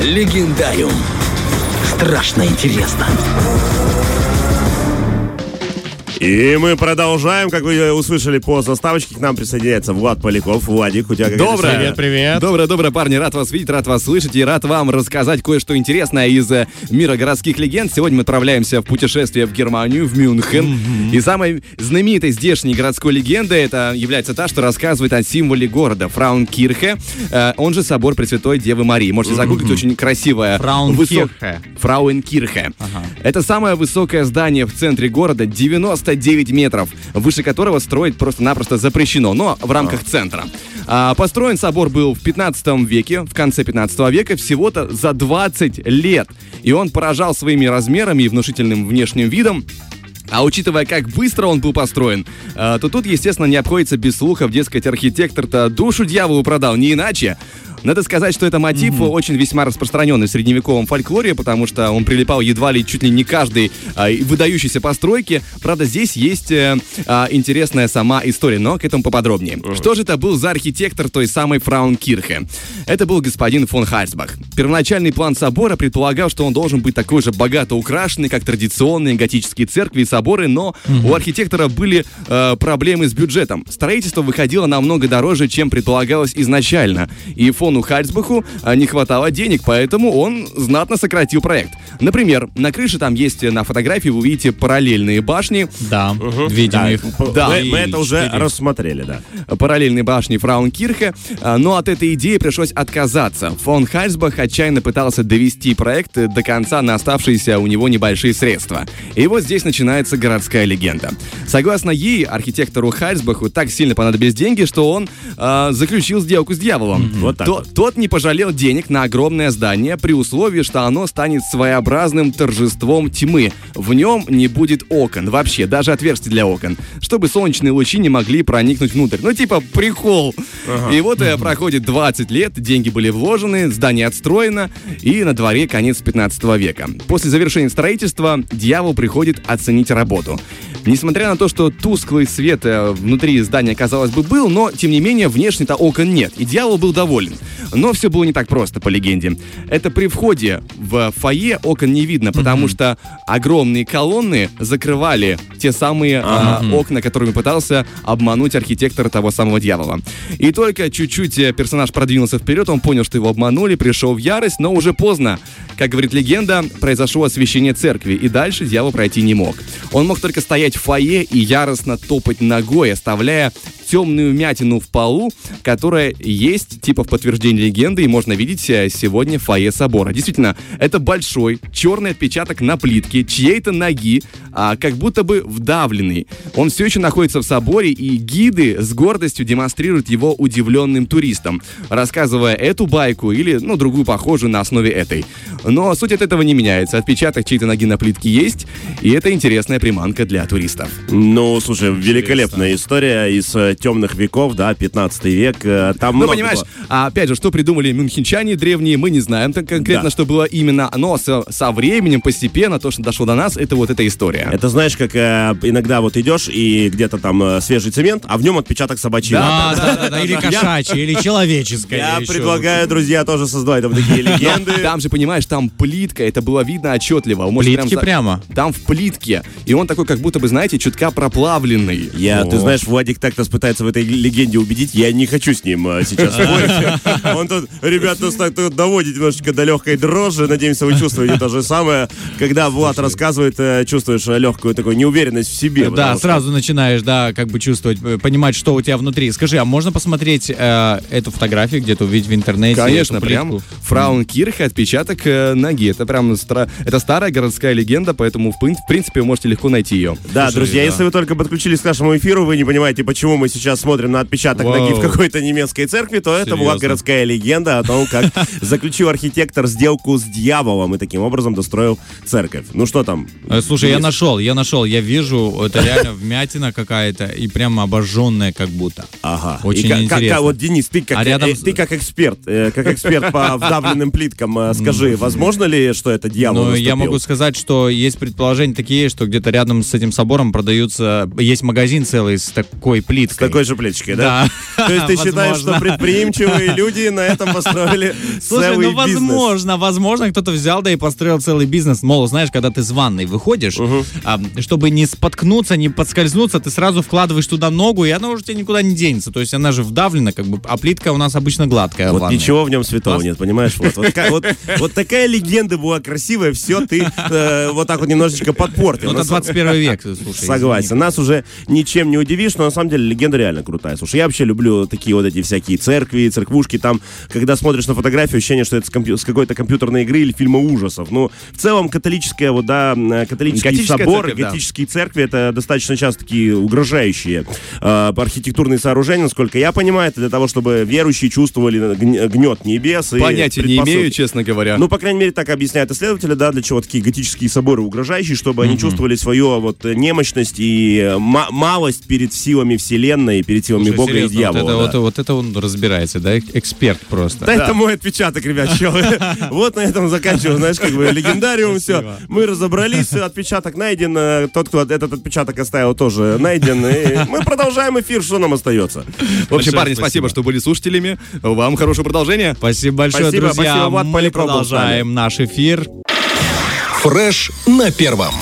Легендариум. Страшно интересно. И мы продолжаем, как вы услышали по заставочке, к нам присоединяется Влад Поляков. Владик, у тебя Доброе. Привет, привет. Доброе, доброе, парни. Рад вас видеть, рад вас слышать и рад вам рассказать кое-что интересное из э, мира городских легенд. Сегодня мы отправляемся в путешествие в Германию, в Мюнхен. И самой знаменитой здешней городской легендой это является та, что рассказывает о символе города Фраункирхе, э, он же собор Пресвятой Девы Марии. Можете загуглить, очень красивое. Фраункирхе. высок- Фрауенкирхе. Это самое высокое здание в центре города, 99 метров, выше которого строить просто-напросто запрещено, но в рамках центра. А, построен собор был в 15 веке, в конце 15 века, всего-то за 20 лет. И он поражал своими размерами и внушительным внешним видом. А учитывая, как быстро он был построен, э, то тут, естественно, не обходится без слухов, дескать, архитектор-то душу дьяволу продал, не иначе. Надо сказать, что это мотив очень весьма распространенный в средневековом фольклоре, потому что он прилипал едва ли чуть ли не каждой а, выдающейся постройке. Правда, здесь есть э, а, интересная сама история, но к этому поподробнее. Что же это был за архитектор той самой Фраункирхе? Это был господин фон Хальсбах. Первоначальный план собора предполагал, что он должен быть такой же богато украшенный, как традиционные готические церкви и соборы, но у архитектора были э, проблемы с бюджетом. Строительство выходило намного дороже, чем предполагалось изначально. И фону Хальсбаху э, не хватало денег, поэтому он знатно сократил проект. Например, на крыше там есть э, на фотографии, вы увидите параллельные башни, Да, видим Да, их. Да. мы, мы это уже Четыре. рассмотрели, да. параллельной башни Фраункирхе, а, но от этой идеи пришлось отказаться. Фон Хальсбах отчаянно пытался довести проект до конца на оставшиеся у него небольшие средства. И вот здесь начинается городская легенда. Согласно ей, архитектору Хальсбаху так сильно понадобились деньги, что он а, заключил сделку с дьяволом. Вот так То- Тот не пожалел денег на огромное здание при условии, что оно станет своеобразным торжеством тьмы. В нем не будет окон, вообще, даже отверстий для окон, чтобы солнечные лучи не могли проникнуть внутрь. Ну, типа, прикол. И вот э, проходит 20 лет, деньги были вложены, здание отстроено, и на дворе конец 15 века. После завершения строительства дьявол приходит оценить работу. Несмотря на то, что тусклый свет э, внутри здания, казалось бы, был, но, тем не менее, внешне-то окон нет, и дьявол был доволен. Но все было не так просто, по легенде. Это при входе в фойе окон не видно, потому что огромные колонны закрывали те самые а, окна, которыми пытался обмануть архитектор того самого дьявола. И только чуть-чуть э, персонаж продвинулся вперед, он понял, что его обманули, пришел в ярость, но уже поздно. Как говорит легенда, произошло освящение церкви, и дальше дьявол пройти не мог. Он мог только стоять в фойе и яростно топать ногой, оставляя темную вмятину в полу, которая есть типа в подтверждении легенды, и можно видеть э, сегодня в фойе собора. Действительно, это большой черный отпечаток на плитке чьей-то ноги, а, как будто бы вдавленный. Он все еще находится в соборе, и гиды с гордостью демонстрируют его удивленным туристам, рассказывая эту байку или, ну, другую похожую на основе этой. Но суть от этого не меняется. Отпечаток чьей-то ноги на плитке есть, и это интересная приманка для туристов. Ну, слушай, великолепная история из э, темных веков, да, 15 век. э, Там Ну, много понимаешь, было. а, опять же, что придумали мюнхенчане древние, мы не знаем так конкретно, Да. что было именно, но со, со временем, постепенно, то, что дошло до нас, это вот эта история. Это знаешь, как э, иногда вот идешь и где-то там э, свежий цемент, а в нем отпечаток собачьей Да, лапы. да, да, да, или кошачье, или человеческое. Я предлагаю, друзья, тоже создавать там такие легенды. Там же, понимаешь, там плитка, это было видно отчетливо. Плитки прямо? Там в плитке. И он такой, как будто бы, знаете, чутка проплавленный. Я, ты знаешь, Владик так нас пытается в этой легенде убедить, я не хочу с ним э, сейчас спорить. Он тут, ребят, нас так тут доводит немножечко до легкой дрожи. Надеемся, вы чувствуете то же самое. Когда Влад рассказывает, э, чувствуешь легкую такую неуверенность в себе. Да, сразу начинаешь, да, как бы чувствовать, э, понимать, что у тебя внутри. Скажи, а можно посмотреть э, эту фотографию где-то увидеть в интернете? Конечно, прям плитку? Фраункирхе, отпечаток э, ноги. Это прям стра- это старая городская легенда, поэтому в, принципе вы можете легко найти ее. Да, Слушай, друзья, да. если вы только подключились к нашему эфиру, вы не понимаете, почему мы сейчас смотрим на отпечаток Вау. ноги в какой-то немецкой церкви, то это была Серьезно? городская легенда о том, как заключил архитектор сделку с дьяволом и таким образом достроил церковь. Ну что там? Э, Слушай, я нашел, я нашел, я вижу, это реально вмятина какая-то и прямо обожженная как будто. Ага. Очень И интересно. вот, Денис, ты как, А рядом э, ты как эксперт, э, как эксперт по вдавленным плиткам, э, скажи, возможно ли, что это дьявол Ну, я могу сказать, что есть предположения такие, что где-то рядом с этим собором продаются, есть магазин целый с такой плиткой. Такой же плечикой, да? Да. То есть ты считаешь, что предприимчивые люди на этом построили Слушай, целый ну бизнес? возможно, возможно, кто-то взял, да и построил целый бизнес. Мол, знаешь, когда ты с ванной выходишь, а, чтобы не споткнуться, не подскользнуться, ты сразу вкладываешь туда ногу, и она уже тебе никуда не денется. То есть она же вдавлена, как бы, а плитка у нас обычно гладкая. Вот ванной. ничего в нем святого Класс. нет, понимаешь? Вот, вот, такая, вот, вот такая легенда была красивая, все ты э, вот так вот немножечко подпортил. Ну, это самом- 21 век, слушай. Согласен. Нас уже ничем не удивишь, но на самом деле легенда реально крутая. Слушай, я вообще люблю такие вот эти всякие церкви, церквушки. Там, когда смотришь на фотографию, ощущение, что это с, компью- с какой-то компьютерной игры или фильма ужасов. Ну, в целом, католическая, вот, да, католический Готическая собор, церковь, да. готические церкви, это достаточно часто такие угрожающие э, архитектурные сооружения, насколько я понимаю, это для того, чтобы верующие чувствовали гн- гнет небес. и Понятия не предпосылки. имею, честно говоря. Ну, по крайней мере, так объясняют исследователи, да, для чего такие готические соборы угрожающие, чтобы они чувствовали свою вот немощность и э, ма- малость перед силами вселенной, перед силами Слушай, Бога серьезно, и дьявола. Вот это, да. вот, вот это он разбирается, да? Эксперт просто. Да, это мой отпечаток, ребят. Вот на этом заканчиваем, знаешь, как бы легендариум, все. Мы разобрались, отпечаток найден, э, тот, кто этот отпечаток оставил, тоже найден. И мы продолжаем эфир, что нам остается. В общем, парни, спасибо. что были слушателями. Вам хорошего продолжения. Спасибо большое, друзья. Мы продолжаем наш эфир. Фреш на первом.